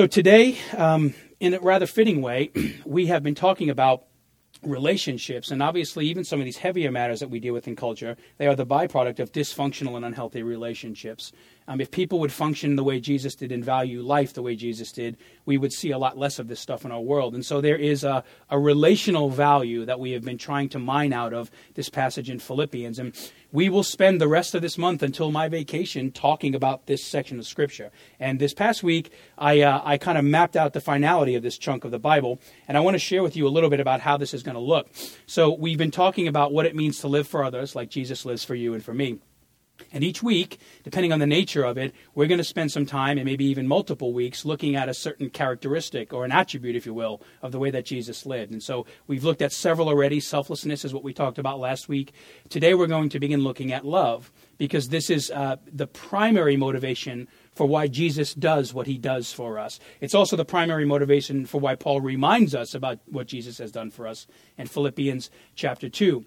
So today, um, in a rather fitting way, we have been talking about relationships and obviously even some of these heavier matters that we deal with in culture they are the byproduct of dysfunctional and unhealthy relationships um, if people would function the way Jesus did and value life the way Jesus did, we would see a lot less of this stuff in our world. And so there is a, a relational value that we have been trying to mine out of this passage in Philippians. And we will spend the rest of this month until my vacation talking about this section of Scripture. And this past week, I, uh, I kind of mapped out the finality of this chunk of the Bible, and I want to share with you a little bit about how this is going to look. So we've been talking about what it means to live for others, like Jesus lives for you and for me. And each week, depending on the nature of it, we're going to spend some time and maybe even multiple weeks looking at a certain characteristic or an attribute, if you will, of the way that Jesus lived. And so we've looked at several already. Selflessness is what we talked about last week. Today we're going to begin looking at love because this is uh, the primary motivation for why Jesus does what he does for us. It's also the primary motivation for why Paul reminds us about what Jesus has done for us in Philippians chapter 2.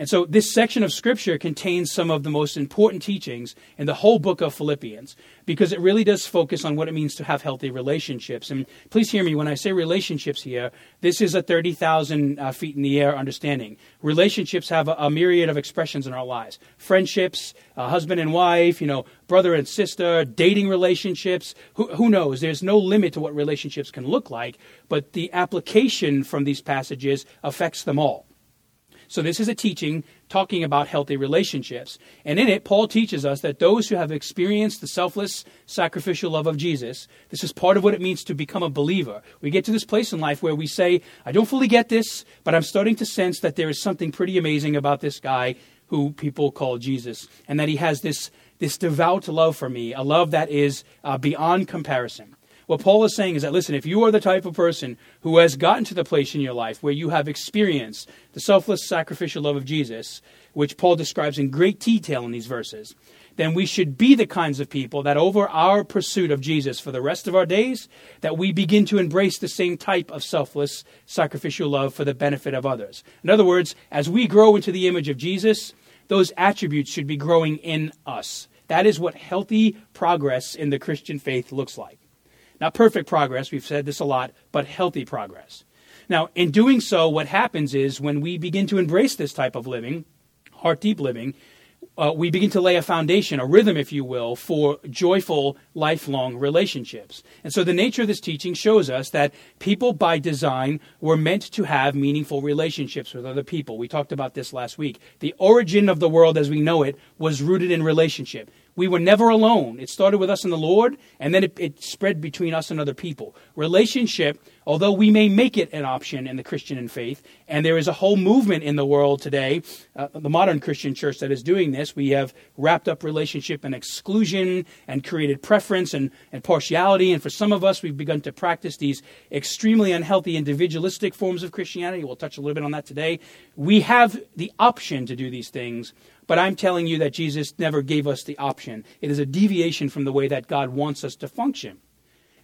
And so this section of Scripture contains some of the most important teachings in the whole book of Philippians because it really does focus on what it means to have healthy relationships. And please hear me when I say relationships here, this is a 30,000 uh, feet in the air understanding. Relationships have a, a, myriad of expressions in our lives friendships, uh, husband and wife, you know, brother and sister, dating relationships. Who, who knows? There's no limit to what relationships can look like, but the application from these passages affects them all. So this is a teaching talking about healthy relationships. And in it, Paul teaches us that those who have experienced the selfless, sacrificial love of Jesus, this is part of what it means to become a believer. We get to this place in life where we say, I don't fully get this, but I'm starting to sense that there is something pretty amazing about this guy who people call Jesus, and that he has this, this devout love for me, a love that is uh, beyond comparison. What Paul is saying is that, listen, if you are the type of person who has gotten to the place in your life where you have experienced the selfless, sacrificial love of Jesus, which Paul describes in great detail in these verses, then we should be the kinds of people that over our pursuit of Jesus for the rest of our days, that we begin to embrace the same type of selfless, sacrificial love for the benefit of others. In other words, as we grow into the image of Jesus, those attributes should be growing in us. That is what healthy progress in the Christian faith looks like. Not perfect progress, we've said this a lot, but healthy progress. Now, in doing so, what happens is when we begin to embrace this type of living, heart deep living, uh, we begin to lay a foundation, a rhythm, if you will, for joyful, lifelong relationships. And so the nature of this teaching shows us that people by design were meant to have meaningful relationships with other people. We talked about this last week. The origin of the world as we know it was rooted in relationship. We were never alone. It started with us and the Lord, and then it, it, spread between us and other people. Relationship, although we may make it an option in the Christian faith, and there is a whole movement in the world today, uh, the modern Christian church that is doing this, we have wrapped up relationship and exclusion and created preference and, and partiality. And for some of us, we've begun to practice these extremely unhealthy individualistic forms of Christianity. We'll touch a little bit on that today. We have the option to do these things but I'm telling you that Jesus never gave us the option. It is a deviation from the way that God wants us to function.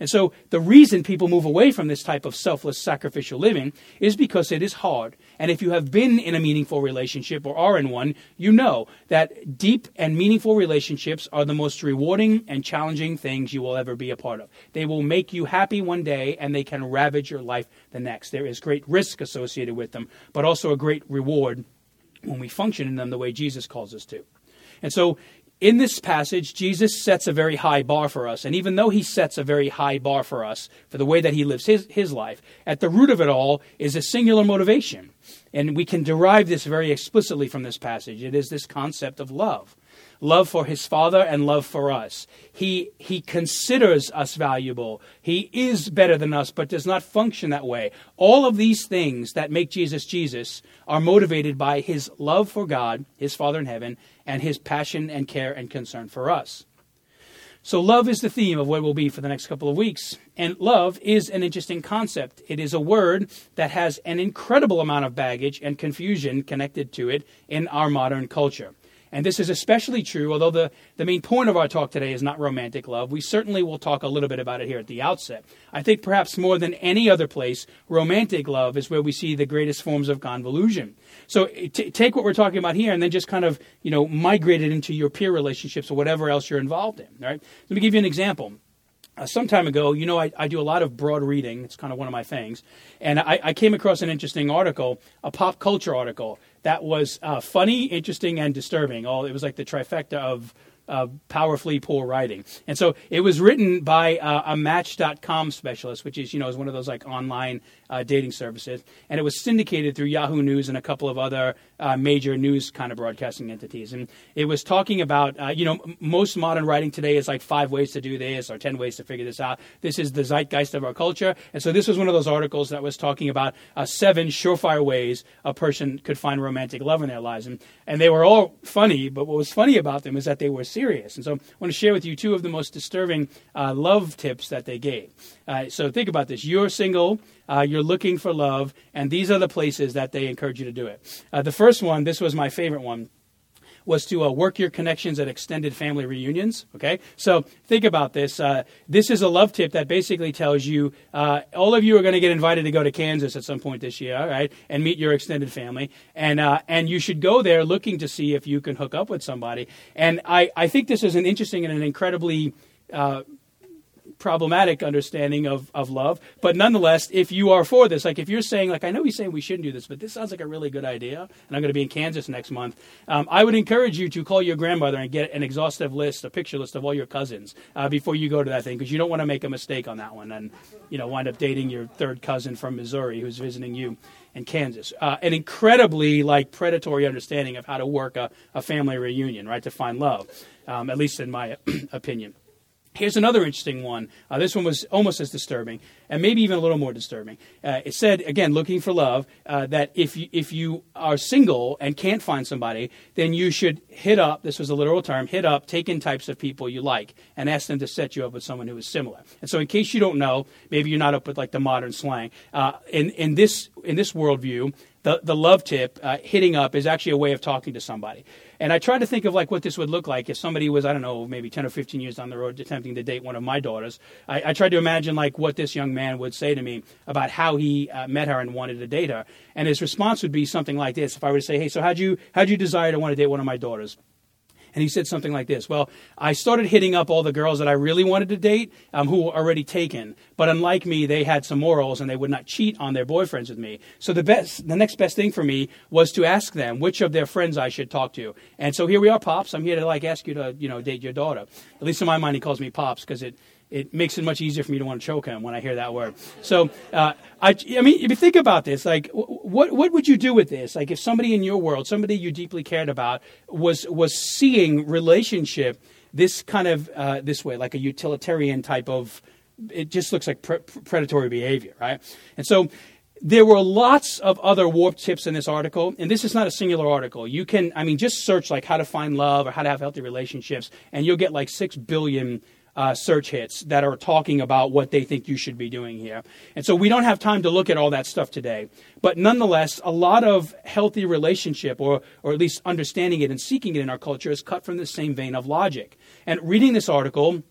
And so the reason people move away from this type of selfless sacrificial living is because it is hard. And if you have been in a meaningful relationship or are in one, you know that deep and meaningful relationships are the most rewarding and challenging things you will ever be a part of. They will make you happy one day and they can ravage your life the next. There is great risk associated with them, but also a great reward when we function in them the way Jesus calls us to. And so in this passage, Jesus sets a very high bar for us. And even though he sets a very high bar for us for the way that he lives his, his life, at the root of it all is a singular motivation. And we can derive this very explicitly from this passage. It is this concept of love love for his father and love for us. He, he considers us valuable. He is better than us, but does not function that way. All of these things that make Jesus Jesus are motivated by his love for God, his Father in heaven, and his passion and care and concern for us. So, love is the theme of what will be for the next couple of weeks. And love is an interesting concept. It is a word that has an incredible amount of baggage and confusion connected to it in our modern culture. And this is especially true, although the, the main point of our talk today is not romantic love. We certainly will talk a little bit about it here at the outset. I think perhaps more than any other place, romantic love is where we see the greatest forms of convolution. So t- take what we're talking about here and then just kind of, you know, migrate it into your peer relationships or whatever else you're involved in. Right? Let me give you an example. uh, some time ago, you know, I, I, do a lot of broad reading. It's kind of one of my things. And I, I came across an interesting article, a pop culture article that was uh, funny, interesting, and disturbing. All it was like the trifecta of uh, powerfully poor writing. And so it was written by uh, a Match.com specialist, which is you know is one of those like online uh, dating services, and it was syndicated through Yahoo News and a couple of other uh, major news kind of broadcasting entities. And it was talking about uh, you know m- most modern writing today is like five ways to do this or ten ways to figure this out. This is the zeitgeist of our culture, and so this was one of those articles that was talking about uh, seven surefire ways a person could find romantic love in their lives, and and they were all funny. But what was funny about them is that they were serious. And so I want to share with you two of the most disturbing uh, love tips that they gave. Uh, so think about this. You're single, uh, you're looking for love, and these are the places that they encourage you to do it. Uh, the first one, this was my favorite one was to uh, work your connections at extended family reunions. Okay, so think about this. Uh, this is a love tip that basically tells you uh, all of you are going to get invited to go to Kansas at some point this year, right, and meet your extended family, and uh, and you should go there looking to see if you can hook up with somebody. And I I think this is an interesting and an incredibly uh, problematic understanding of, of love. But nonetheless, if you are for this, like if you're saying, like, I know he's saying we shouldn't do this, but this sounds like a really good idea, and I'm going to be in Kansas next month, um, I would encourage you to call your grandmother and get an exhaustive list, a picture list of all your cousins uh, before you go to that thing, because you don't want to make a mistake on that one and, you know, wind up dating your third cousin from Missouri who's visiting you in Kansas. Uh, an incredibly, like, predatory understanding of how to work a, a family reunion, right, to find love, um, at least in my opinion. Here's another interesting one. Uh, this one was almost as disturbing, and maybe even a little more disturbing. Uh, it said, again, looking for love, uh, that if you, if you are single and can't find somebody, then you should hit up, this was a literal term, hit up take in types of people you like and ask them to set you up with someone who is similar. And so, in case you don't know, maybe you're not up with like the modern slang, uh, in, in, this, in this worldview, the, the love tip, uh, hitting up, is actually a way of talking to somebody. And I tried to think of like what this would look like if somebody was, I don't know, maybe 10 or 15 years down the road attempting to date one of my daughters. I, I tried to imagine like what this young man would say to me about how he uh, met her and wanted to date her. And his response would be something like this. If I were to say, hey, so how'd you, how'd you desire to want to date one of my daughters? And he said something like this Well, I started hitting up all the girls that I really wanted to date um, who were already taken, but unlike me, they had some morals and they would not cheat on their boyfriends with me. So the best, the next best thing for me was to ask them which of their friends I should talk to. And so here we are, pops. I'm here to like ask you to, you know, date your daughter. At least in my mind, he calls me pops because it it makes it much easier for me to want to choke him when I hear that word. So, uh, I, I mean, if you think about this, like, what what would you do with this? Like, if somebody in your world, somebody you deeply cared about, was was seeing relationship this kind of uh, this way, like a utilitarian type of, it just looks like pre- predatory behavior, right? And so. There were lots of other warp tips in this article, and this is not a singular article. You can, I mean, just search like how to find love or how to have healthy relationships, and you'll get like six billion uh, search hits that are talking about what they think you should be doing here. And so we don't have time to look at all that stuff today. But nonetheless, a lot of healthy relationship, or, or at least understanding it and seeking it in our culture, is cut from the same vein of logic. And reading this article,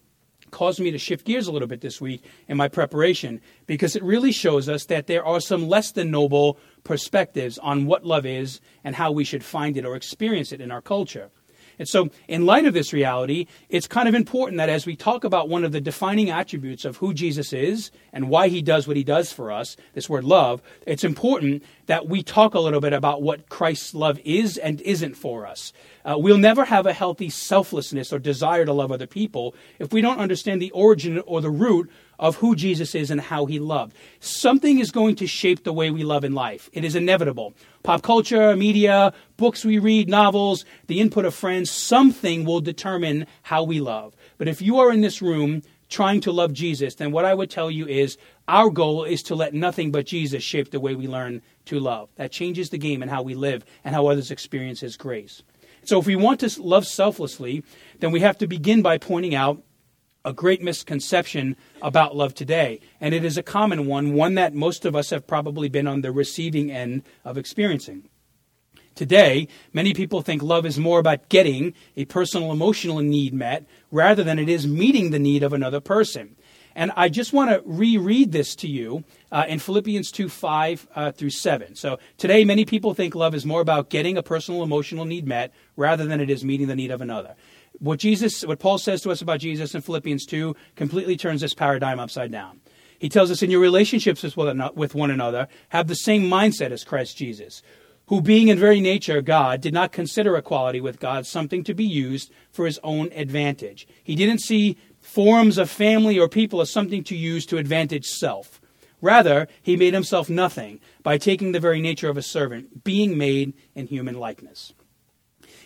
caused me to shift gears a little bit this week in my preparation because it really shows us that there are some less than noble perspectives on what love is and how we should find it or experience it in our culture. And so, in light of this reality, it's kind of important that as we talk about one of the defining attributes of who Jesus is and why he does what he does for us, this word love, it's important that we talk a little bit about what Christ's love is and isn't for us. Uh, we'll never have a healthy selflessness or desire to love other people if we don't understand the origin or the root of who Jesus is and how he loved. Something is going to shape the way we love in life. It is inevitable. Pop culture, media, books we read, novels, the input of friends, something will determine how we love. But if you are in this room trying to love Jesus, then what I would tell you is our goal is to let nothing but Jesus shape the way we learn to love. That changes the game and how we live and how others experience his grace. So if we want to love selflessly, then we have to begin by pointing out a great misconception about love today. And it is a common one, one that most of us have probably been on the receiving end of experiencing. Today, many people think love is more about getting a personal emotional need met rather than it is meeting the need of another person. And I just want to reread this to you uh, in Philippians 2 5 uh, through 7. So today, many people think love is more about getting a personal emotional need met rather than it is meeting the need of another What Jesus, what Paul says to us about Jesus in Philippians 2 completely turns this paradigm upside down. He tells us in your relationships with one another, have the same mindset as Christ Jesus, who being in very nature God, did not consider equality with God something to be used for his own advantage. He didn't see forms of family or people as something to use to advantage self. Rather, he made himself nothing by taking the very nature of a servant, being made in human likeness.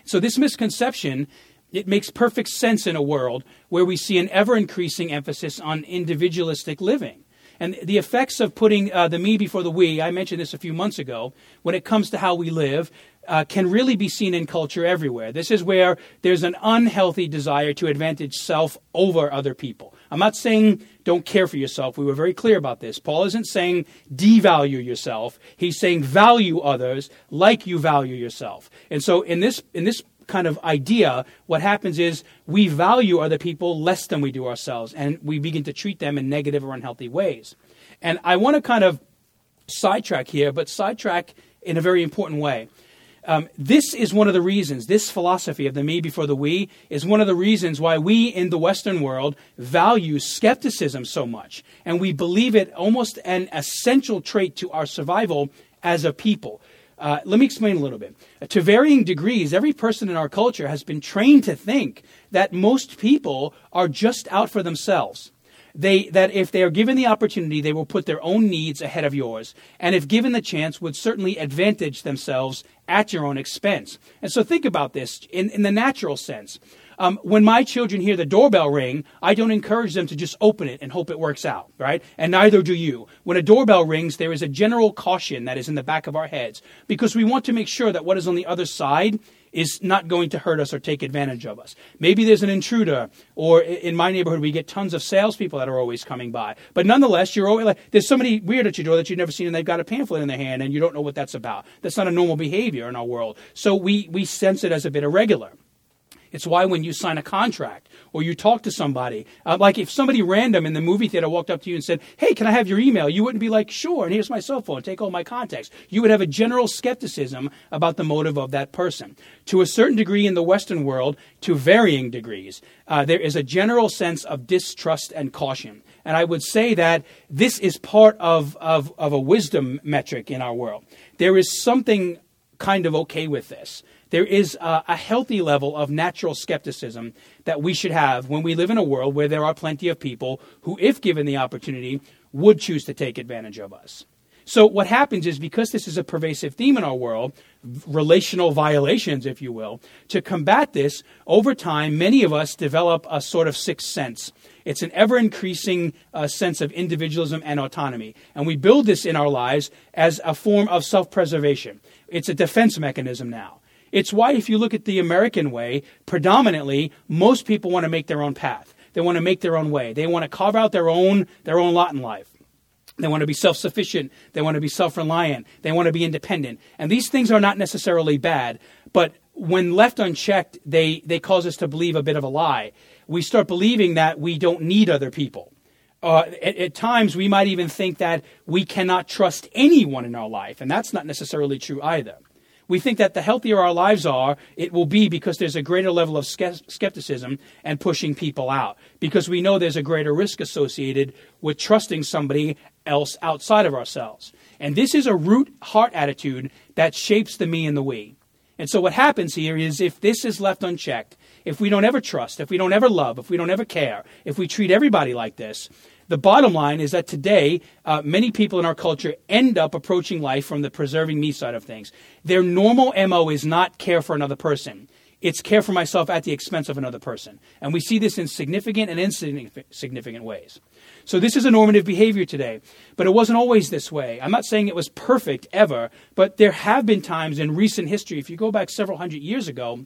So this misconception it makes perfect sense in a world where we see an ever increasing emphasis on individualistic living. And the effects of putting uh, the me before the we, I mentioned this a few months ago, when it comes to how we live, uh, can really be seen in culture everywhere. This is where there's an unhealthy desire to advantage self over other people. I'm not saying don't care for yourself. We were very clear about this. Paul isn't saying devalue yourself. He's saying value others like you value yourself. And so in this in this kind of idea, what happens is we value other people less than we do ourselves, and we begin to treat them in negative or unhealthy ways. And I want to kind of sidetrack here, but sidetrack in a very important way. Um, this is one of the reasons, this philosophy of the me before the we is one of the reasons why we in the Western world value skepticism so much. And we believe it almost an essential trait to our survival as a people. Uh, let me explain a little bit. To varying degrees, every person in our culture has been trained to think that most people are just out for themselves. They, that if they are given the opportunity, they will put their own needs ahead of yours, and if given the chance, would certainly advantage themselves at your own expense. And so think about this in, in the natural sense. Um, when my children hear the doorbell ring, I don't encourage them to just open it and hope it works out, right? And neither do you. When a doorbell rings, there is a general caution that is in the back of our heads because we want to make sure that what is on the other side is not going to hurt us or take advantage of us. Maybe there's an intruder, or in my neighborhood, we get tons of salespeople that are always coming by. But nonetheless, you're always like, there's somebody weird at your door that you've never seen, and they've got a pamphlet in their hand, and you don't know what that's about. That's not a normal behavior in our world. So we, we sense it as a bit irregular. It's why when you sign a contract or you talk to somebody, uh, like if somebody random in the movie theater walked up to you and said, Hey, can I have your email? You wouldn't be like, Sure, and here's my cell phone, take all my contacts. You would have a general skepticism about the motive of that person. To a certain degree in the Western world, to varying degrees, uh, there is a general sense of distrust and caution. And I would say that this is part of, of, of a wisdom metric in our world. There is something kind of okay with this there is a, a, healthy level of natural skepticism that we should have when we live in a world where there are plenty of people who, if given the opportunity, would choose to take advantage of us. So, what happens is because this is a pervasive theme in our world, relational violations, if you will, to combat this, over time, many of us develop a sort of sixth sense. It's an ever increasing uh, sense of individualism and autonomy. And we build this in our lives as a form of self preservation. It's a defense mechanism now. It's why, if you look at the American way, predominantly, most people want to make their own path. They want to make their own way. They want to carve out their own, their own lot in life. They want to be self sufficient. They want to be self reliant. They want to be independent. And these things are not necessarily bad, but when left unchecked, they, they cause us to believe a bit of a lie. We start believing that we don't need other people. Uh, at, at, times, we might even think that we cannot trust anyone in our life, and that's not necessarily true either we think that the healthier our lives are, it will be because there's a greater level of skepticism and pushing people out. Because we know there's a greater risk associated with trusting somebody else outside of ourselves. And this is a root heart attitude that shapes the me and the we. And so what happens here is if this is left unchecked, if we don't ever trust, if we don't ever love, if we don't ever care, if we treat everybody like this, the bottom line is that today, uh, many people in our culture end up approaching life from the preserving me side of things. Their normal MO is not care for another person. It's care for myself at the expense of another person. And we see this in significant and insignificant ways. So this is a normative behavior today. But it wasn't always this way. I'm not saying it was perfect ever, but there have been times in recent history, if you go back several hundred years ago,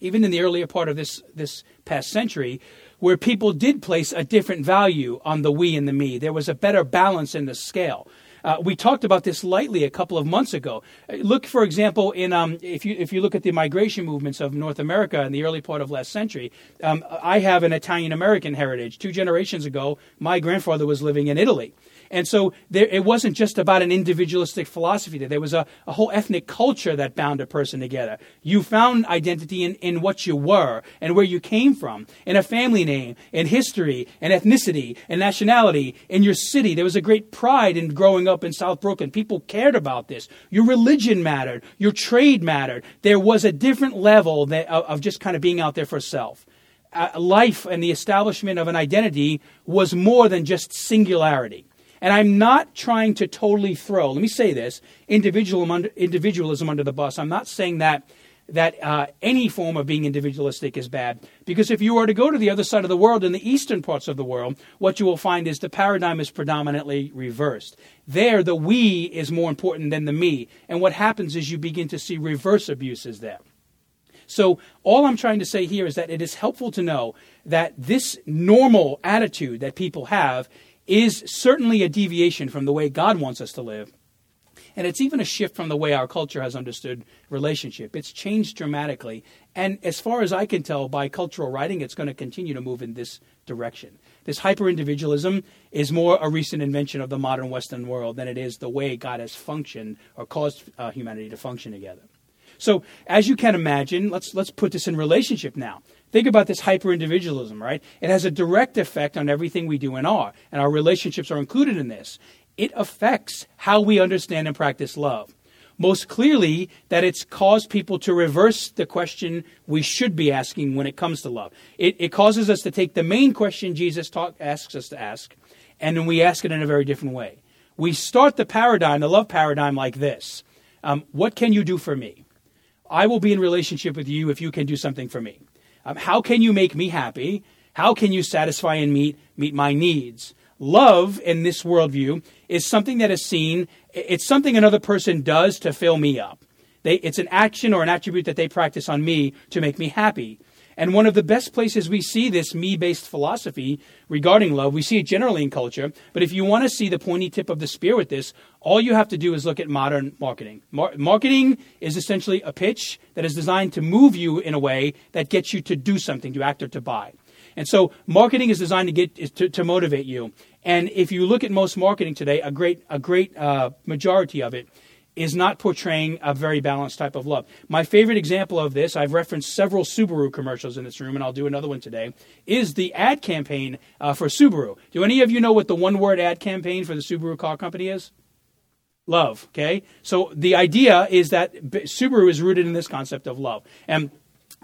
even in the earlier part of this, this past century, where people did place a different value on the we and the me. There was a better balance in the scale. Uh, we talked about this lightly a couple of months ago. Uh, look, for example, in um, if you if you look at the migration movements of North America in the early part of last century, um, I have an Italian American heritage. Two generations ago, my grandfather was living in Italy. And so there, it wasn't just about an individualistic philosophy. There was a, a whole ethnic culture that bound a person together. You found identity in, in what you were and where you came from, in a family name, in history, and ethnicity, and nationality, in your city. There was a great pride in growing up in South Brooklyn. People cared about this. Your religion mattered. Your trade mattered. There was a different level that, of, of just kind of being out there for self. Uh, life and the establishment of an identity was more than just singularity. And I'm not trying to totally throw, let me say this, individualism under the bus. I'm not saying that that uh, any form of being individualistic is bad. Because if you were to go to the other side of the world, in the eastern parts of the world, what you will find is the paradigm is predominantly reversed. There, the we is more important than the me. And what happens is you begin to see reverse abuses there. So, all I'm trying to say here is that it is helpful to know that this normal attitude that people have is certainly a deviation from the way God wants us to live. And it's even a shift from the way our culture has understood relationship. It's changed dramatically. And as far as I can tell by cultural writing, it's going to continue to move in this direction. This hyper individualism is more a recent invention of the modern Western world than it is the way God has functioned or caused uh, humanity to function together. So, as you can imagine, let's, let's put this in relationship now. Think about this hyper individualism, right? It has a direct effect on everything we do and are, and our relationships are included in this. It affects how we understand and practice love. Most clearly, that it's caused people to reverse the question we should be asking when it comes to love. It, it causes us to take the main question Jesus asks us to ask, and then we ask it in a very different way. We start the paradigm, the love paradigm, like this um, What can you do for me? I will be in relationship with you if you can do something for me. Um, how can you make me happy? How can you satisfy and meet meet my needs? Love in this worldview is something that is seen. It's something another person does to fill me up. They, it's an action or an attribute that they practice on me to make me happy. And one of the best places we see this me based philosophy regarding love, we see it generally in culture. But if you want to see the pointy tip of the spear with this, all you have to do is look at modern marketing. Mar- marketing is essentially a pitch that is designed to move you in a way that gets you to do something, to act or to buy. And so marketing is designed to get to, to motivate you. And if you look at most marketing today, a great a great uh, majority of it is not portraying a very balanced type of love. My favorite example of this, I've referenced several Subaru commercials in this room, and I'll do another one today, is the ad campaign uh, for Subaru. Do any of you know what the one word ad campaign for the Subaru car company is? Love, okay? So the idea is that Subaru is rooted in this concept of love. And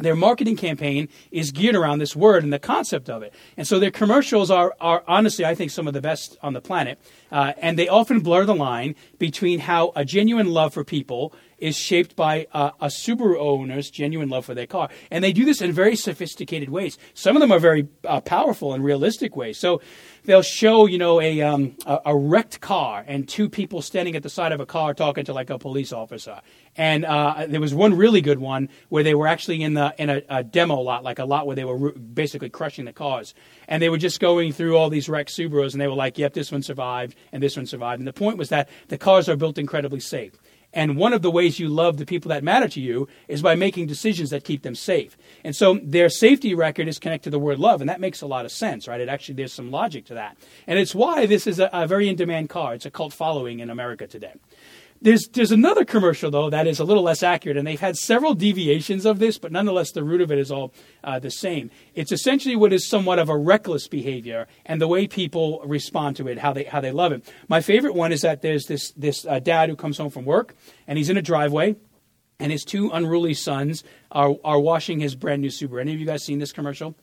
their marketing campaign is geared around this word and the concept of it. And so their commercials are, are honestly, I think, some of the best on the planet. Uh, and they often blur the line between how a genuine love for people is shaped by uh, a Subaru owner's genuine love for their car. And they do this in very sophisticated ways. Some of them are very uh, powerful and realistic ways. So they'll show, you know, a, um, a, a, wrecked car and two people standing at the side of a car talking to like a police officer. And uh, there was one really good one where they were actually in the in a, a demo lot, like a lot where they were basically crushing the cars. And they were just going through all these wrecked Subarus, and they were like, "Yep, this one survived, and this one survived." And the point was that the cars are built incredibly safe. And one of the ways you love the people that matter to you is by making decisions that keep them safe. And so their safety record is connected to the word love, and that makes a lot of sense, right? It actually there's some logic to that. And it's why this is a, a very in demand car. It's a cult following in America today. There's there's another commercial though that is a little less accurate, and they've had several deviations of this, but nonetheless the root of it is all uh, the same. It's essentially what is somewhat of a reckless behavior, and the way people respond to it, how they how they love it. My favorite one is that there's this this uh, dad who comes home from work, and he's in a driveway, and his two unruly sons are are washing his brand new Subaru. Any of you guys seen this commercial?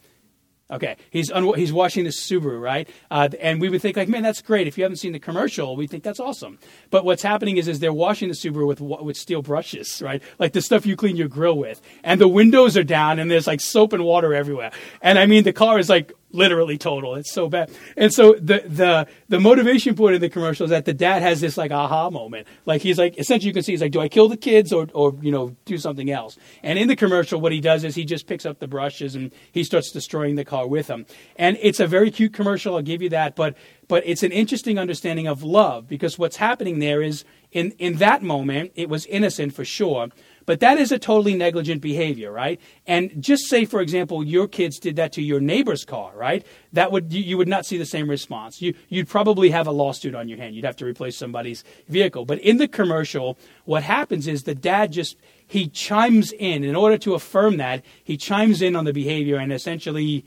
Okay, he's un- he's washing the Subaru, right? Uh, and we would think like, man, that's great. If you haven't seen the commercial, we think that's awesome. But what's happening is, is they're washing the Subaru with with steel brushes, right? Like the stuff you clean your grill with, and the windows are down, and there's like soap and water everywhere. And I mean, the car is like literally total. It's so bad. And so the the the motivation point of the commercial is that the dad has this like aha moment. Like he's like essentially you can see he's like, do I kill the kids or or you know do something else? And in the commercial, what he does is he just picks up the brushes and he starts destroying the car with them. And it's a very cute commercial. I'll give you that, but but it's an interesting understanding of love because what's happening there is in in that moment it was innocent for sure but that is a totally negligent behavior, right? And just say, for example, your kids did that to your neighbor's car, right? That would you, would not see the same response. You you'd probably have a lawsuit on your hand. You'd have to replace somebody's vehicle. But in the commercial, what happens is the dad just he chimes in in order to affirm that he chimes in on the behavior and essentially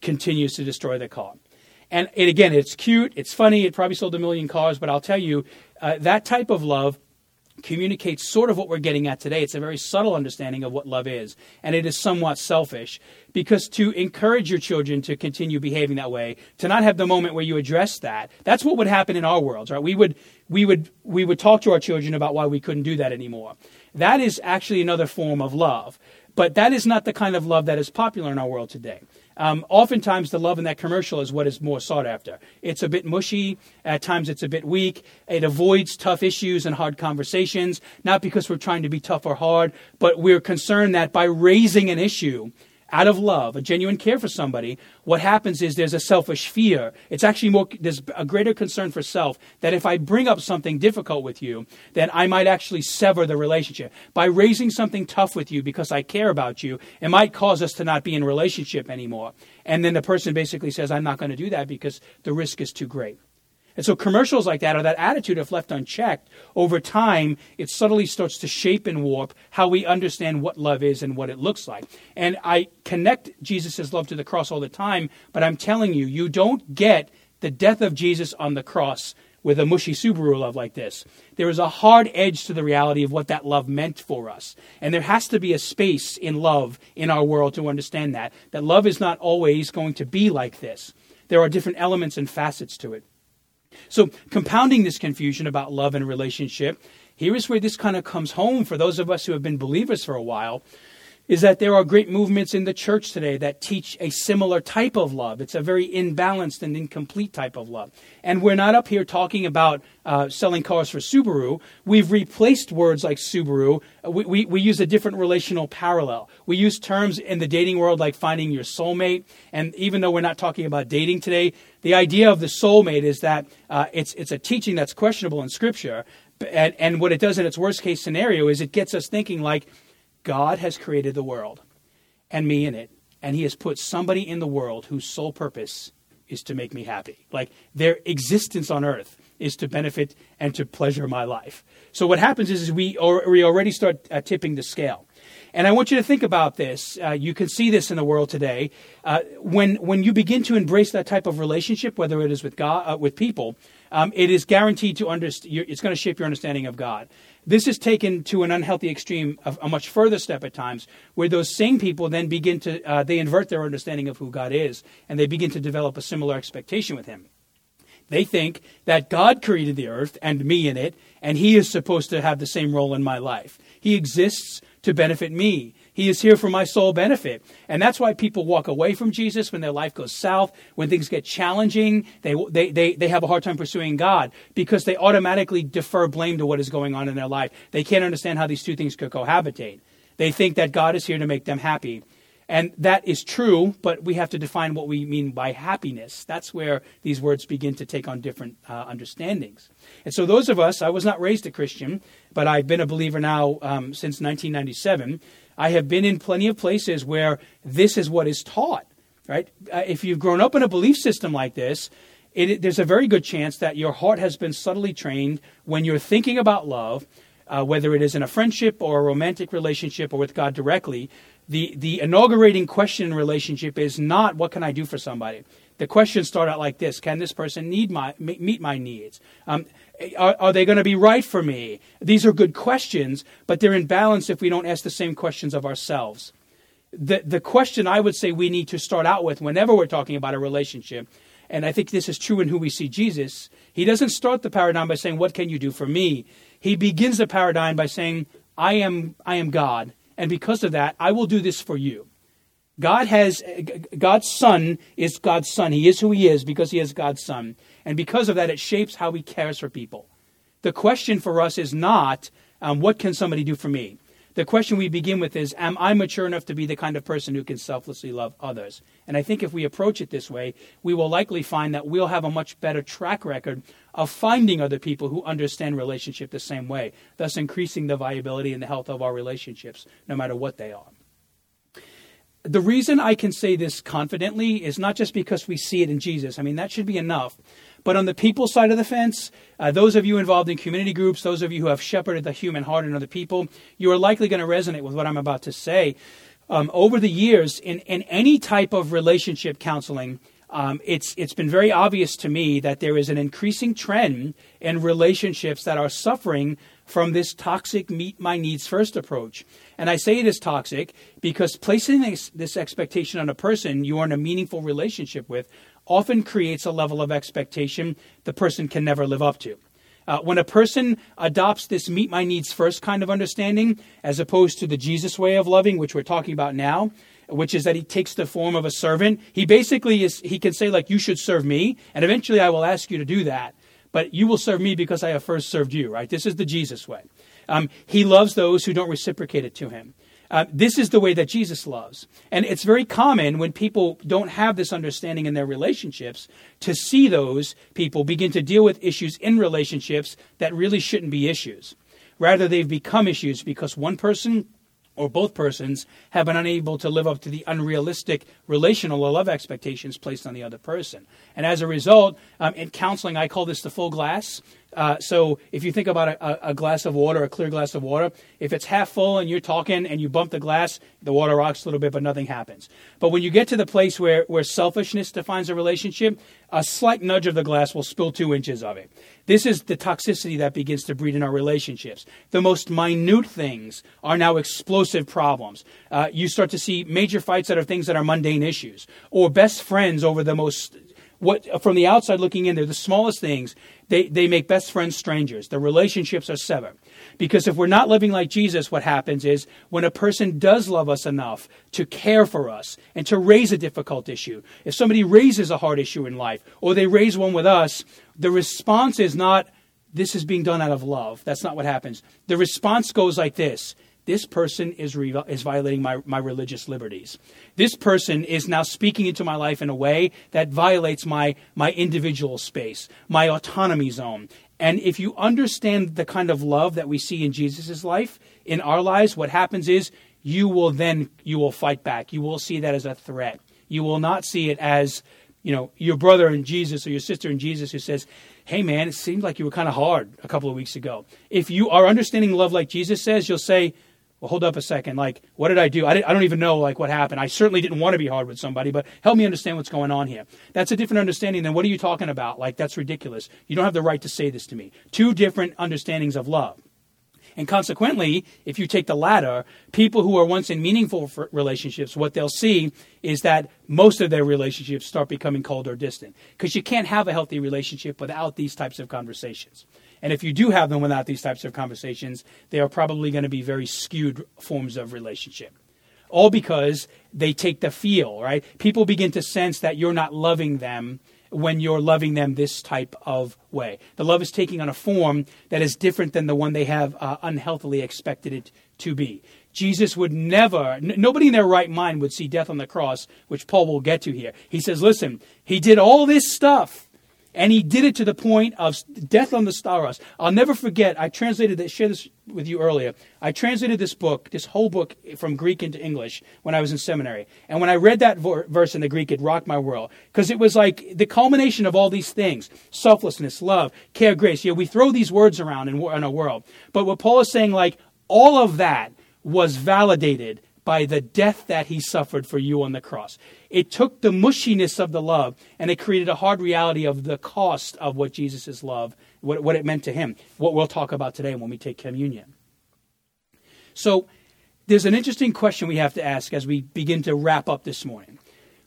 continues to destroy the car. And it, again, it's cute, it's funny, it probably sold a million cars, but I'll tell you, uh, that type of love communicates sort of what we're getting at today. It's a very subtle understanding of what love is, and it is somewhat selfish because to encourage your children to continue behaving that way, to not have the moment where you address that, that's what would happen in our worlds, right? We would we would we would talk to our children about why we couldn't do that anymore. That is actually another form of love, but that is not the kind of love that is popular in our world today. Um, oftentimes, the love in that commercial is what is more sought after. It's a bit mushy. At times, it's a bit weak. It avoids tough issues and hard conversations, not because we're trying to be tough or hard, but we're concerned that by raising an issue, out of love, a genuine care for somebody, what happens is there's a selfish fear. It's actually more, there's a greater concern for self that if I bring up something difficult with you, then I might actually sever the relationship. By raising something tough with you because I care about you, it might cause us to not be in relationship anymore. And then the person basically says, I'm not going to do that because the risk is too great. And so commercials like that or that attitude, if left unchecked, over time, it subtly starts to shape and warp how we understand what love is and what it looks like. And I connect Jesus' love to the cross all the time, but I'm telling you, you don't get the death of Jesus on the cross with a mushy Subaru love like this. There is a hard edge to the reality of what that love meant for us. And there has to be a space in love in our world to understand that. That love is not always going to be like this. There are different elements and facets to it. So, compounding this confusion about love and relationship, here is where this kind of comes home for those of us who have been believers for a while is that there are great movements in the church today that teach a similar type of love. It's a very imbalanced and incomplete type of love. And we're not up here talking about uh, selling cars for Subaru. We've replaced words like Subaru. We, we, we use a different relational parallel. We use terms in the dating world like finding your soulmate. And even though we're not talking about dating today, the idea of the soulmate is that uh, it's, it's a teaching that's questionable in Scripture. And, and what it does in its worst case scenario is it gets us thinking like, God has created the world and me in it, and He has put somebody in the world whose sole purpose is to make me happy. Like their existence on earth is to benefit and to pleasure my life. So what happens is, is we, or, we already start uh, tipping the scale. And I want you to think about this. Uh, you can see this in the world today. Uh, when when you begin to embrace that type of relationship, whether it is with God, uh, with people, um, it is guaranteed to understand. It's going to shape your understanding of God. This is taken to an unhealthy extreme, a, a much further step at times, where those same people then begin to uh, they invert their understanding of who God is, and they begin to develop a similar expectation with Him. They think that God created the earth and me in it, and He is supposed to have the same role in my life. He exists to benefit me. He is here for my sole benefit. And that's why people walk away from Jesus when their life goes south, when things get challenging. They, they, they, they have a hard time pursuing God because they automatically defer blame to what is going on in their life. They can't understand how these two things could cohabitate. They think that God is here to make them happy. And that is true, but we have to define what we mean by happiness. That's where these words begin to take on different uh, understandings. And so, those of us, I was not raised a Christian, but I've been a believer now um, since 1997. I have been in plenty of places where this is what is taught, right? Uh, if you've grown up in a belief system like this, it, there's a very good chance that your heart has been subtly trained when you're thinking about love, uh, whether it is in a friendship or a romantic relationship or with God directly, the, the inaugurating question in relationship is not what can I do for somebody. The questions start out like this: Can this person need my meet my needs? Um, are, are, they going to be right for me? These are good questions, but they're in balance if we don't ask the same questions of ourselves. The the question I would say we need to start out with whenever we're talking about a relationship, and I think this is true in who we see Jesus. He doesn't start the paradigm by saying, "What can you do for me?" He begins the paradigm by saying, "I am I am God." And because of that, I will do this for you. God has God's son is God's son. He is who he is because he is God's son. And because of that, it shapes how he cares for people. The question for us is not, um, what can somebody do for me? The question we begin with is, am I mature enough to be the kind of person who can selflessly love others? And I think if we approach it this way, we will likely find that we'll have a much better track record of finding other people who understand relationship the same way, thus increasing the viability and the health of our relationships, no matter what they are the reason I can say this confidently is not just because we see it in Jesus. I mean, that should be enough. But on the people side of the fence, uh, those of you involved in community groups, those of you who have shepherded the human heart in other people, you are likely going to resonate with what I'm about to say. Um, over the years, in, in any type of relationship counseling, um, it's it's been very obvious to me that there is an increasing trend in relationships that are suffering from this toxic meet my needs first approach. And I say it is toxic because placing this, this expectation on a person you are in a meaningful relationship with often creates a level of expectation the person can never live up to. Uh, when a person adopts this meet my needs first kind of understanding, as opposed to the Jesus way of loving, which we're talking about now, which is that he takes the form of a servant, he basically is, he can say, like, you should serve me, and eventually I will ask you to do that but you will serve me because I have first served you, right? This is the Jesus way. Um, he loves those who don't reciprocate it to him. Uh, this is the way that Jesus loves. And it's very common when people don't have this understanding in their relationships to see those people begin to deal with issues in relationships that really shouldn't be issues. Rather, they've become issues because one person or both persons have been unable to live up to the unrealistic relational or love expectations placed on the other person. And as a result, um, in counseling, I call this the full glass. Uh, so if you think about a, a, glass of water, a clear glass of water, if it's half full and you're talking and you bump the glass, the water rocks a little bit, but nothing happens. But when you get to the place where, where selfishness defines a relationship, a slight nudge of the glass will spill two inches of it. This is the toxicity that begins to breed in our relationships. The most minute things are now explosive problems. Uh, you start to see major fights that are things that are mundane issues, or best friends over the most what from the outside looking in, they're the smallest things. They they make best friends strangers. The relationships are severed. Because if we're not living like Jesus, what happens is when a person does love us enough to care for us and to raise a difficult issue, if somebody raises a hard issue in life or they raise one with us, the response is not this is being done out of love. That's not what happens. The response goes like this this person is, re- is violating my, my religious liberties. This person is now speaking into my life in a way that violates my, my individual space, my autonomy zone. And if you understand the kind of love that we see in Jesus' life, in our lives, what happens is you will then you will fight back. You will see that as a threat. You will not see it as, you know, your brother in Jesus or your sister in Jesus who says, Hey man, it seemed like you were kind of hard a couple of weeks ago. If you are understanding love like Jesus says, you'll say, well, hold up a second. Like, what did I do? I, I, don't even know, like, what happened. I certainly didn't want to be hard with somebody, but help me understand what's going on here. That's a different understanding than what are you talking about? Like, that's ridiculous. You don't have the right to say this to me. Two different understandings of love. And consequently, if you take the latter, people who are once in meaningful relationships, what they'll see is that most of their relationships start becoming cold or distant. Because you can't have a healthy relationship without these types of conversations. And if you do have them without these types of conversations, they are probably going to be very skewed forms of relationship. All because they take the feel, right? People begin to sense that you're not loving them when you're loving them this type of way. The love is taking on a form that is different than the one they have uh, unhealthily expected it to be. Jesus would never, n- nobody in their right mind would see death on the cross, which Paul will get to here. He says, listen, he did all this stuff and he did it to the point of death on the stars. I'll never forget. I translated this, share this with you earlier. I translated this book, this whole book eh, from Greek into English when I was in seminary. And when I read that verse in the Greek, it rocked my world. Because it was like the culmination of all these things selflessness, love, care, grace. Yeah, we throw these words around in, in a world. But what Paul is saying, like, all of that was validated by the death that he suffered for you on the cross. It took the mushiness of the love and it created a hard reality of the cost of what Jesus' love, what, what it meant to him, what we'll talk about today when we take communion. So, there's an interesting question we have to ask as we begin to wrap up this morning.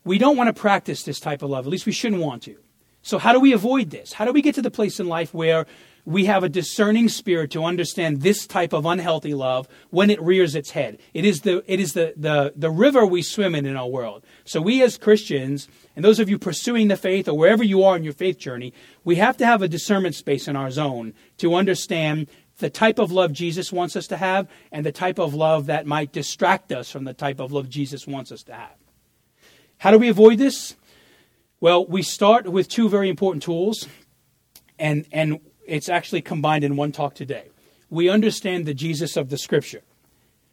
We don't want to practice this type of love, at least we shouldn't want to. So, how do we avoid this? How do we get to the place in life where we have a discerning spirit to understand this type of unhealthy love when it rears its head? It is the, it is the, the, the river we swim in in our world. So, we as Christians, and those of you pursuing the faith or wherever you are in your faith journey, we have to have a discernment space in our zone to understand the type of love Jesus wants us to have and the type of love that might distract us from the type of love Jesus wants us to have. How do we avoid this? Well, we start with two very important tools, and, and it's actually combined in one talk today. We understand the Jesus of the Scripture.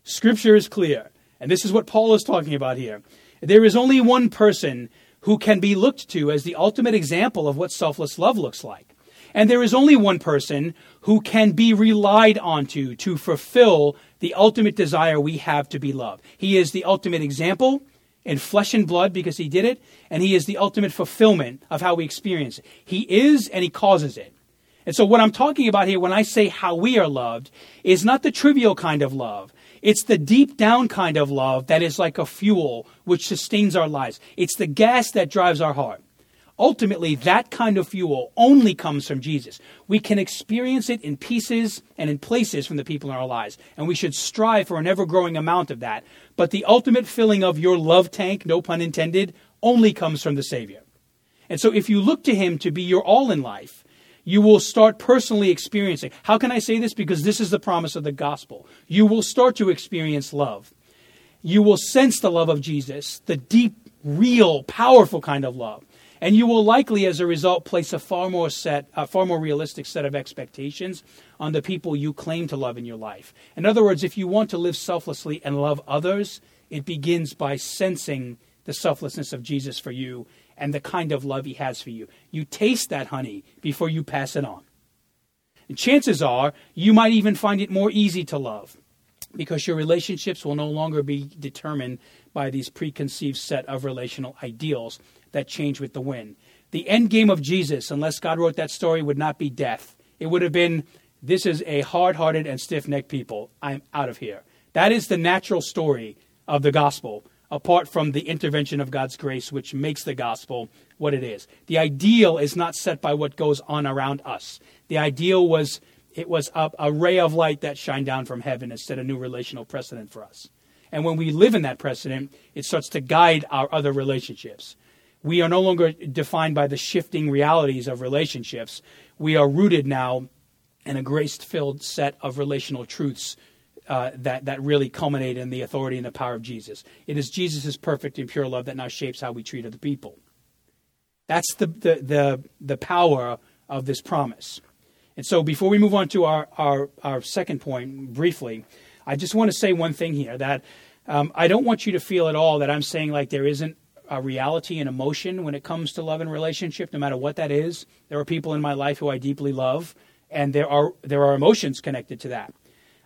Scripture is clear, and this is what Paul is talking about here. There is only one person who can be looked to as the ultimate example of what selfless love looks like. And there is only one person who can be relied onto to fulfill the ultimate desire we have to be loved. He is the ultimate example, in flesh and blood because he did it, and he is the ultimate fulfillment of how we experience it. He is and he causes it. And so, what I'm talking about here when I say how we are loved is not the trivial kind of love. It's the deep down kind of love that is like a fuel which sustains our lives. It's the gas that drives our heart. Ultimately, that kind of fuel only comes from Jesus. We can experience it in pieces and in places from the people in our lives, and we should strive for an ever growing amount of that. But the ultimate filling of your love tank, no pun intended, only comes from the Savior. And so if you look to Him to be your all in life, you will start personally experiencing. How can I say this? Because this is the promise of the gospel. You will start to experience love. You will sense the love of Jesus, the deep, real, powerful kind of love and you will likely, as a result, place a far more set, a far more realistic set of expectations on the people you claim to love in your life. In other words, if you want to live selflessly and love others, it begins by sensing the selflessness of Jesus for you and the kind of love he has for you. You taste that honey before you pass it on. And chances are you might even find it more easy to love because your relationships will no longer be determined by these preconceived set of relational ideals that change with the wind. The end game of Jesus, unless God wrote that story, would not be death. It would have been this is a hard hearted and stiff necked people. I'm out of here. That is the natural story of the gospel, apart from the intervention of God's grace, which makes the gospel what it is. The ideal is not set by what goes on around us. The ideal was it was a, a ray of light that shined down from heaven and set a new relational precedent for us. And when we live in that precedent, it starts to guide our other relationships. We are no longer defined by the shifting realities of relationships. We are rooted now in a grace filled set of relational truths uh, that, that really culminate in the authority and the power of Jesus. It is Jesus' perfect and pure love that now shapes how we treat other people. That's the, the, the, the power of this promise. And so before we move on to our, our, our second point, briefly, I just want to say one thing here that um, I don't want you to feel at all that I'm saying like there isn't a reality and emotion when it comes to love and relationship, no matter what that is. There are people in my life who I deeply love, and there are there are emotions connected to that.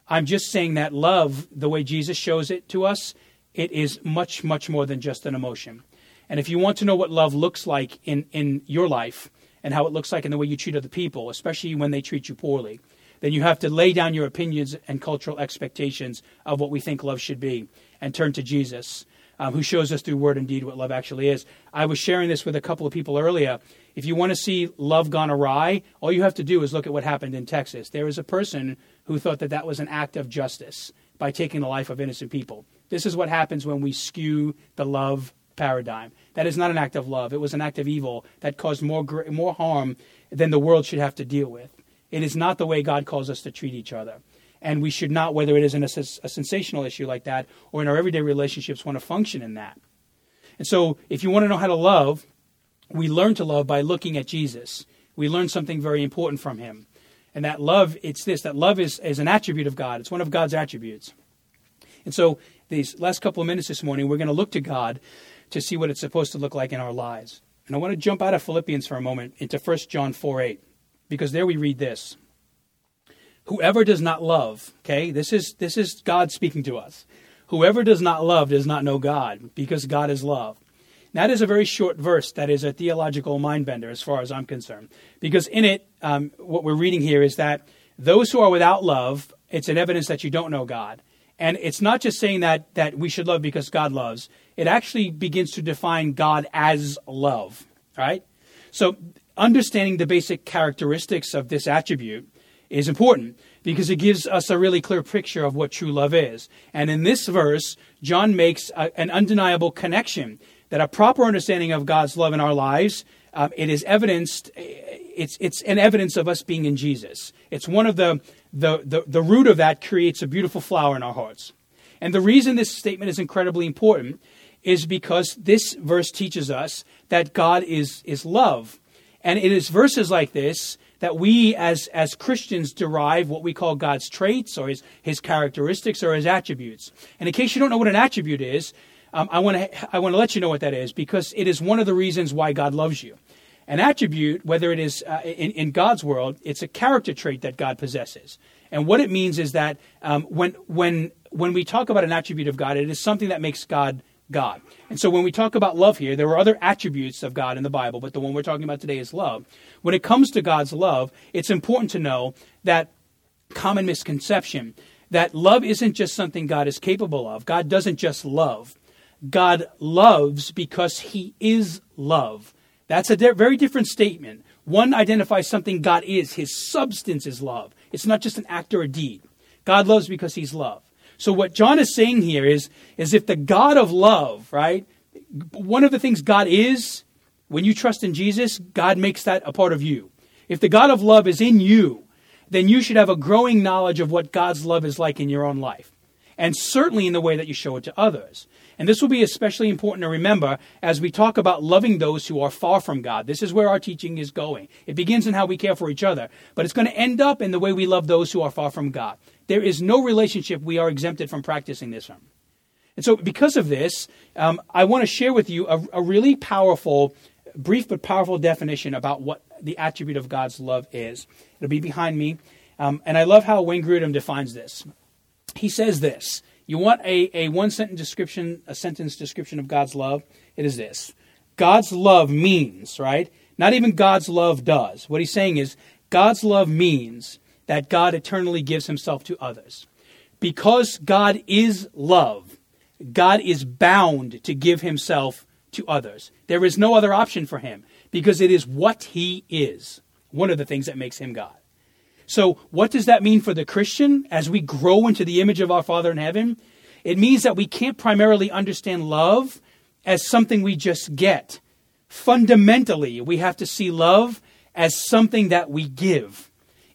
I'm just saying that love, the way Jesus shows it to us, it is much much more than just an emotion. And if you want to know what love looks like in in your life and how it looks like in the way you treat other people, especially when they treat you poorly, then you have to lay down your opinions and cultural expectations of what we think love should be and turn to Jesus um, who shows us through word and deed what love actually is. I was sharing this with a couple of people earlier. If you want to see love gone awry, all you have to do is look at what happened in Texas. There was a person who thought that that was an act of justice by taking the life of innocent people. This is what happens when we skew the love paradigm. That is not an act of love. It was an act of evil that caused more more harm than the world should have to deal with. It is not the way God calls us to treat each other and we should not, whether it is in a, a sensational issue like that or in our everyday relationships, want to function in that. And so, if you want to know how to love, we learn to love by looking at Jesus. We learn something very important from him. And that love, it's this that love is, is an attribute of God, it's one of God's attributes. And so, these last couple of minutes this morning, we're going to look to God to see what it's supposed to look like in our lives. And I want to jump out of Philippians for a moment into 1 John 4 8, because there we read this whoever does not love, okay, this is this is God speaking to us. Whoever does not love does not know God, because God is love. That is a very short verse that is a theological mind bender as far as I'm concerned. Because in it, um, what we're reading here is that those who are without love, it's an evidence that you don't know God. And it's not just saying that, that we should love because God loves, it actually begins to define God as love, right? So understanding the basic characteristics of this attribute is important because it gives us a really clear picture of what true love is. And in this verse, John makes a, an undeniable connection that a proper understanding of God's love in our lives, um, it is evidenced, it's, it's an evidence of us being in Jesus. It's one of the, the, the, the root of that creates a beautiful flower in our hearts. And the reason this statement is incredibly important is because this verse teaches us that God is, is love. And in it is verses like this that we as, as Christians derive what we call God's traits or his, his characteristics or his attributes. And in case you don't know what an attribute is, um, I want to I want to let you know what that is because it is one of the reasons why God loves you. An attribute, whether it is uh, in, in God's world, it's a character trait that God possesses. And what it means is that um, when when when we talk about an attribute of God, it is something that makes God God. And so when we talk about love here, there are other attributes of God in the Bible, but the one we're talking about today is love. When it comes to God's love, it's important to know that common misconception that love isn't just something God is capable of. God doesn't just love. God loves because he is love. That's a very different statement. One identifies something God is. His substance is love. It's not just an act or a deed. God loves because he's love. So what John is saying here is, is if the God of love, right, one of the things God is, when you trust in Jesus, God makes that a part of you. If the God of love is in you, then you should have a growing knowledge of what God's love is like in your own life. And certainly in the way that you show it to others. And this will be especially important to remember as we talk about loving those who are far from God. This is where our teaching is going. It begins in how we care for each other, but it's going to end up in the way we love those who are far from God. There is no relationship we are exempted from practicing this from. And so, because of this, um, I want to share with you a, a really powerful, brief but powerful definition about what the attribute of God's love is. It'll be behind me. Um, and I love how Wayne Grudem defines this. He says this you want a, a one sentence description, a sentence description of God's love? It is this God's love means, right? Not even God's love does. What he's saying is God's love means that God eternally gives himself to others. Because God is love, God is bound to give himself to others. There is no other option for him because it is what he is. One of the things that makes him God. So, what does that mean for the Christian as we grow into the image of our Father in heaven? It means that we can't primarily understand love as something we just get. Fundamentally, we have to see love as something that we give.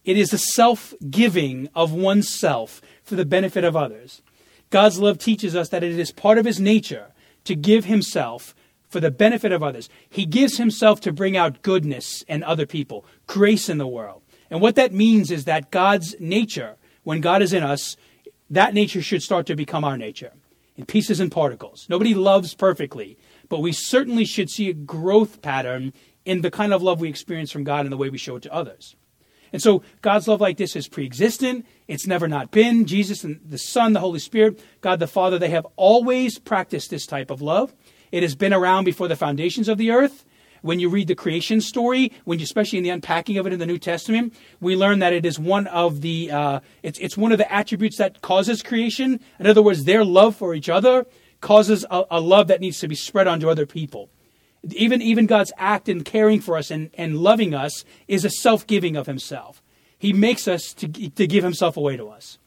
It is the self giving of oneself for the benefit of others. God's love teaches us that it is part of his nature to give himself for the benefit of others. He gives himself to bring out goodness in other people, grace in the world. And what that means is that God's nature, when God is in us, that nature should start to become our nature in pieces and particles. Nobody loves perfectly, but we certainly should see a growth pattern in the kind of love we experience from God and the way we show it to others. And so God's love like this is pre-existent. It's never not been. Jesus and the Son, the Holy Spirit, God the Father, they have always practiced this type of love. It has been around before the foundations of the earth. When you read the creation story, when you, especially in the unpacking of it in the New Testament, we learn that it is one of the uh, it's it's one of the attributes that causes creation. In other words, their love for each other causes a, a love that needs to be spread onto other people. Even even God's act in caring for us and, and loving us is a self giving of Himself. He makes us to to give Himself away to us,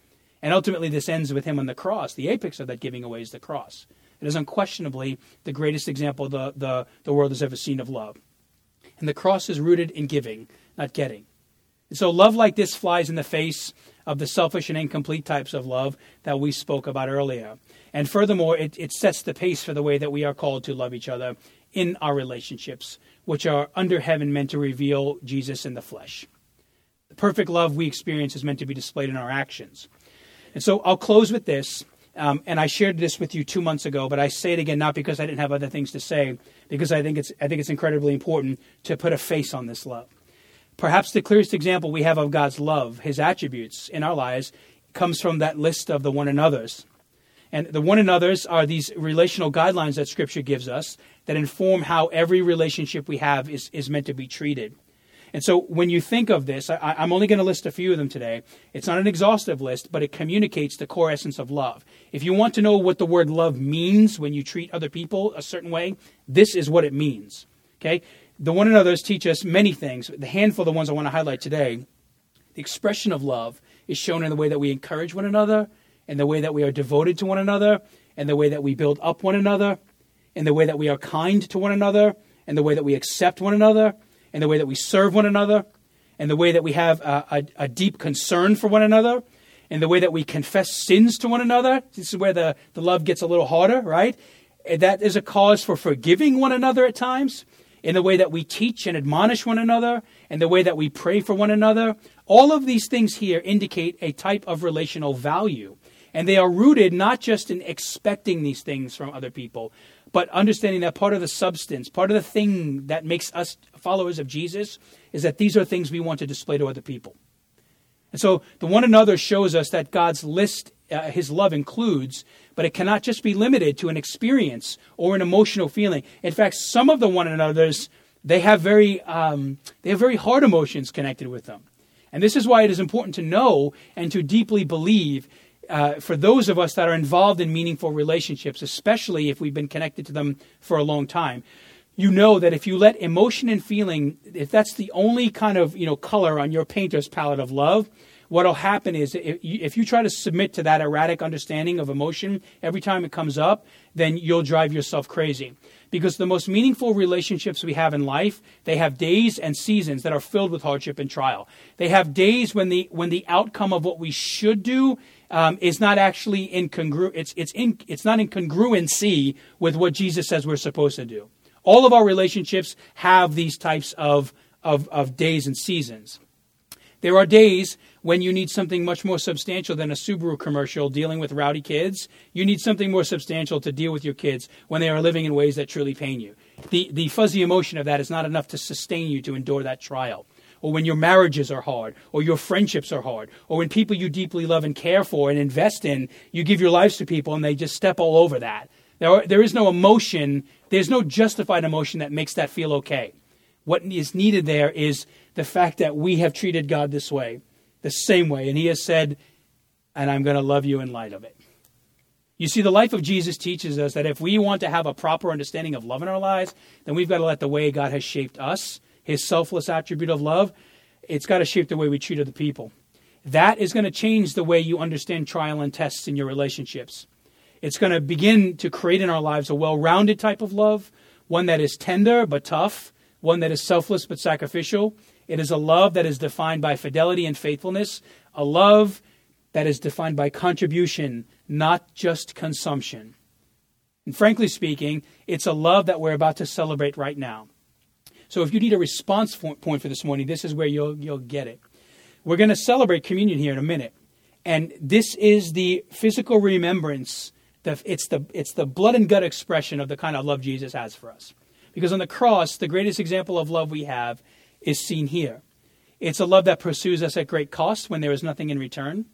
and ultimately this ends with Him on the cross. The apex of that giving away is the cross. It is unquestionably the greatest example the, the, the world has ever seen of love. And the cross is rooted in giving, not getting. And so love like this flies in the face of the selfish and incomplete types of love that we spoke about earlier. And furthermore, it, it sets the pace for the way that we are called to love each other in our relationships, which are under heaven meant to reveal Jesus in the flesh. The perfect love we experience is meant to be displayed in our actions. And so I'll close with this. Um, and I shared this with you two months ago, but I say it again not because I didn't have other things to say, because I think it's I think it's incredibly important to put a face on this love. Perhaps the clearest example we have of God's love, His attributes in our lives, comes from that list of the one another's. And the one another's are these relational guidelines that Scripture gives us that inform how every relationship we have is, is meant to be treated. And so when you think of this, I, am only going to list a few of them today. It's not an exhaustive list, but it communicates the core essence of love. If you want to know what the word love means when you treat other people a certain way, this is what it means. Okay? the one another's teach us many things. The handful of the ones I want to highlight today, the expression of love is shown in the way that we encourage one another, in the way that we are devoted to one another, in the way that we build up one another, in the way that we are kind to one another, in the way that we accept one another, in the way that we serve one another, in the way that we have a, a, a deep concern for one another, in the way that we confess sins to one another. This is where the, the love gets a little harder, right? That is a cause for forgiving one another at times, in the way that we teach and admonish one another, and the way that we pray for one another. All of these things here indicate a type of relational value. And they are rooted not just in expecting these things from other people, but understanding that part of the substance, part of the thing that makes us followers of Jesus, is that these are things we want to display to other people. And so the one another shows us that God's list, uh, his love includes, but it cannot just be limited to an experience or an emotional feeling. In fact, some of the one another's, they have very, um, they have very hard emotions connected with them. And this is why it is important to know and to deeply believe uh, for those of us that are involved in meaningful relationships, especially if we've been connected to them for a long time, you know that if you let emotion and feeling, if that's the only kind of you know color on your painter's palette of love, what'll happen is if you, try to submit to that erratic understanding of emotion every time it comes up, then you'll drive yourself crazy. Because the most meaningful relationships we have in life, they have days and seasons that are filled with hardship and trial. They have days when the when the outcome of what we should do um, is not actually incongru. It's it's in it's not in congruency with what Jesus says we're supposed to do. All of our relationships have these types of, of, of days and seasons. There are days when you need something much more substantial than a Subaru commercial dealing with rowdy kids. You need something more substantial to deal with your kids when they are living in ways that truly pain you. The, the fuzzy emotion of that is not enough to sustain you to endure that trial. Or when your marriages are hard, or your friendships are hard, or when people you deeply love and care for and invest in, you give your lives to people and they just step all over that. There, are, there is no emotion, there's no justified emotion that makes that feel okay. What is needed there is the fact that we have treated God this way, the same way, and He has said, and I'm going to love you in light of it. You see, the life of Jesus teaches us that if we want to have a proper understanding of love in our lives, then we've got to let the way God has shaped us, His selfless attribute of love, it's got to shape the way we treat other people. That is going to change the way you understand trial and tests in your relationships. It's going to begin to create in our lives a well rounded type of love, one that is tender but tough, one that is selfless but sacrificial. It is a love that is defined by fidelity and faithfulness, a love that is defined by contribution, not just consumption. And frankly speaking, it's a love that we're about to celebrate right now. So if you need a response point for this morning, this is where you'll, you'll get it. We're going to celebrate communion here in a minute. And this is the physical remembrance the, it's, the, it's the blood and gut expression of the kind of love Jesus has for us. Because on the cross, the greatest example of love we have is seen here. It's a love that pursues us at great cost when there is nothing in return.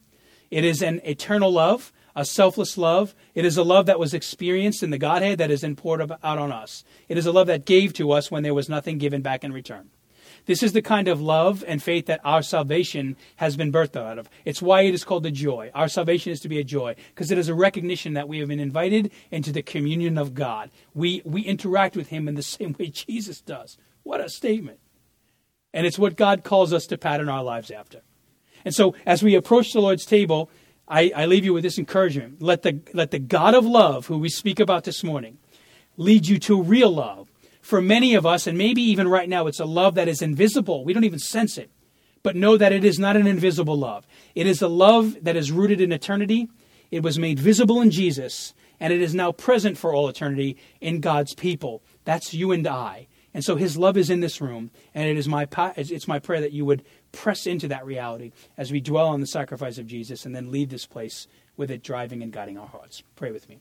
It is an eternal love, a selfless love. It is a love that was experienced in the Godhead that is then poured out on us. It is a love that gave to us when there was nothing given back in return. This is the kind of love and faith that our salvation has been birthed out of. It's why it is called the joy. Our salvation is to be a joy because it is a recognition that we have been invited into the communion of God. We, we interact with Him in the same way Jesus does. What a statement. And it's what God calls us to pattern our lives after. And so as we approach the Lord's table, I, I leave you with this encouragement. Let the, let the God of love, who we speak about this morning, lead you to real love for many of us, and maybe even right now, it's a love that is invisible. We don't even sense it. But know that it is not an invisible love. It is a love that is rooted in eternity. It was made visible in Jesus, and it is now present for all eternity in God's people. That's you and I. And so his love is in this room, and it is my it's my prayer that you would press into that reality as we dwell on the sacrifice of Jesus and then leave this place with it driving and guiding our hearts. Pray with me.